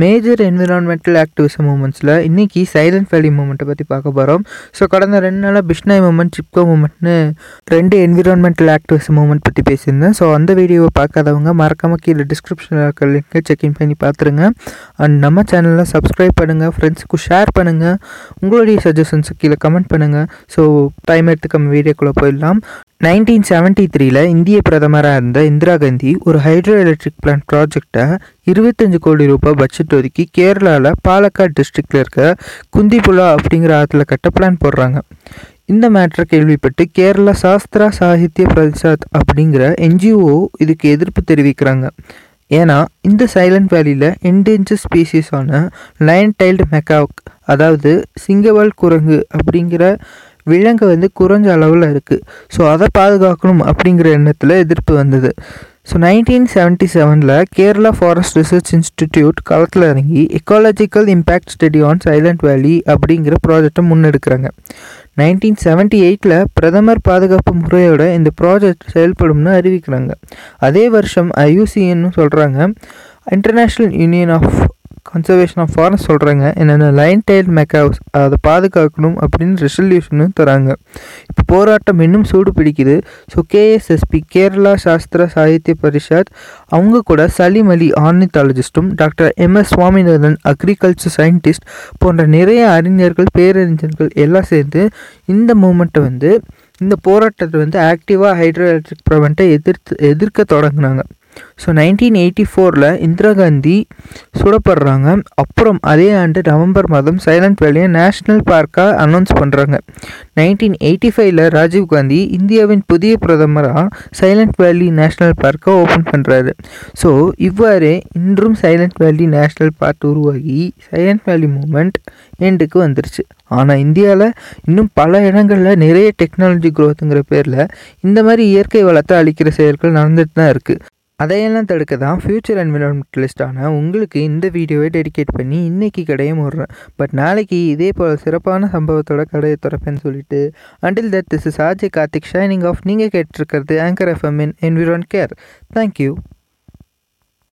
Major environmental activism மூமெண்ட்ஸில் இன்றைக்கி silent valley மூமெண்ட்டை பற்றி பார்க்க போகிறோம் ஸோ கடந்த ரெண்டு நாளாக பிஷ்னாய் மூமெண்ட் சிப்கோ மூமெண்ட்னு ரெண்டு என்விரான்மெண்டல் ஆக்டிவிசம் மூமெண்ட் பற்றி பேசியிருந்தேன். ஸோ அந்த வீடியோவை பார்க்காதவங்க மறக்காமல் கீழே டிஸ்கிரிப்ஷனில் இருக்க லிங்க்கை செக்இன் பண்ணி பார்த்துருங்க. அண்ட் நம்ம சேனலில் சப்ஸ்கிரைப் பண்ணுங்கள் ஃப்ரெண்ட்ஸுக்கு ஷேர் பண்ணுங்கள் உங்களுடைய சஜஷன்ஸு கீழே கமெண்ட் பண்ணுங்கள் ஸோ டைம் எடுத்துக்காம வீடியோக்குள்ளே போயிடலாம். நைன்டீன் செவன்ட்டி த்ரீல இந்திய பிரதமராக இருந்த இந்திரா காந்தி ஒரு ஹைட்ரோ எலக்ட்ரிக் பிளான்ட் ப்ராஜெக்டை இருபத்தஞ்சு கோடி ரூபாய் பட்ஜெட் ஒதுக்கி கேரளாவில் பாலக்காடு டிஸ்ட்ரிக்டில் இருக்க குந்திபுலா அப்படிங்கிற ஆற்றுல கட்ட பிளான் போடுறாங்க. இந்த மேட்ரை கேள்விப்பட்டு கேரளா சாஸ்திரா சாகித்ய பிரசாத் அப்படிங்கிற என்ஜிஓ இதுக்கு எதிர்ப்பு தெரிவிக்கிறாங்க. ஏன்னா இந்த சைலண்ட் வேலியில் என்டேஞ்சர் ஸ்பீசிஸான லயன் டைல்டு மெக்காக் அதாவது சிங்கவால் குரங்கு அப்படிங்கிற விலங்கு வந்து குறைஞ்ச அளவில் இருக்குது ஸோ அதை பாதுகாக்கணும் அப்படிங்கிற எண்ணத்தில் எதிர்ப்பு வந்தது. ஸோ நைன்டீன் செவன்ட்டி செவனில் கேரளா ஃபாரஸ்ட் ரிசர்ச் இன்ஸ்டிடியூட் களத்தில் இறங்கி ecological impact study on silent valley அப்படிங்கிற ப்ராஜெக்டை முன்னெடுக்கிறாங்க. நைன்டீன் செவன்ட்டி எயிட்டில் பிரதமர் பாதுகாப்பு முறையோட இந்த ப்ராஜெக்ட் செயல்படும்னு அறிவிக்கிறாங்க. அதே வருஷம் ஐயூசிஎன்னு சொல்கிறாங்க international union of conservation of forest சொல்கிறாங்க என்னென்ன லைன் டைல் மெக்காவ்ஸ் அதை பாதுகாக்கணும் அப்படின்னு ரெசல்யூஷனும் தராங்க. இப்போ போராட்டம் இன்னும் சூடு பிடிக்குது. ஸோ கேஎஸ்எஸ்பி கேரளா சாஸ்திர சாகித்ய பரிஷத் அவங்க கூட Salim Ali ஆர்னித்தாலஜிஸ்ட்டும் doctor M S Swaminathan agriculture scientist போன்ற நிறைய அறிஞர்கள் பேரறிஞர்கள் எல்லாம் சேர்ந்து இந்த மூமெண்ட்டை வந்து இந்த போராட்டத்தை வந்து ஆக்டிவாக ஹைட்ரோ எலக்ட்ரிக் ப்ரவெண்ட்டை எதிர்த்து எதிர்க்க தொடங்கினாங்க. ஸோ நைன்டீன் எயிட்டி ஃபோரில் இந்திரா காந்தி சுடப்படுறாங்க. அப்புறம் அதே ஆண்டு நவம்பர் மாதம் சைலண்ட் வேலியை நேஷ்னல் பார்க்காக அனௌன்ஸ் பண்ணுறாங்க நைன்டீன் எயிட்டி ஃபைவ்ல ராஜீவ் காந்தி இந்தியாவின் புதிய பிரதமராக சைலண்ட் வேலி நேஷ்னல் பார்க்கை ஓப்பன் பண்ணுறாரு ஸோ இவ்வாறு இன்றும் சைலண்ட் வேலி நேஷ்னல் பார்க் உருவாகி சைலண்ட் வேலி மூமெண்ட் எண்டுக்கு வந்துருச்சு. ஆனால் இந்தியாவில் இன்னும் பல இடங்களில் நிறைய டெக்னாலஜி க்ரோத்துங்கிற பேரில் இந்த மாதிரி இயற்கை வளத்தை அழிக்கிற செயல்கள் நடந்துட்டு தான் இருக்குது அதையெல்லாம் தடுக்க தான் ஃப்யூச்சர் என்விரான்மெண்டலிஸ்டான உங்களுக்கு இந்த வீடியோவை டெடிகேட் பண்ணி இன்றைக்கி கடையை மூடுறேன். பட் நாளைக்கு இதே போல் சிறப்பான சம்பவத்தோட கடையை திறப்பேன்னு சொல்லிட்டு until that this is Ajay Karthik signing off நீங்கள் கேட்டிருக்கிறது anchor FM in environ care thank you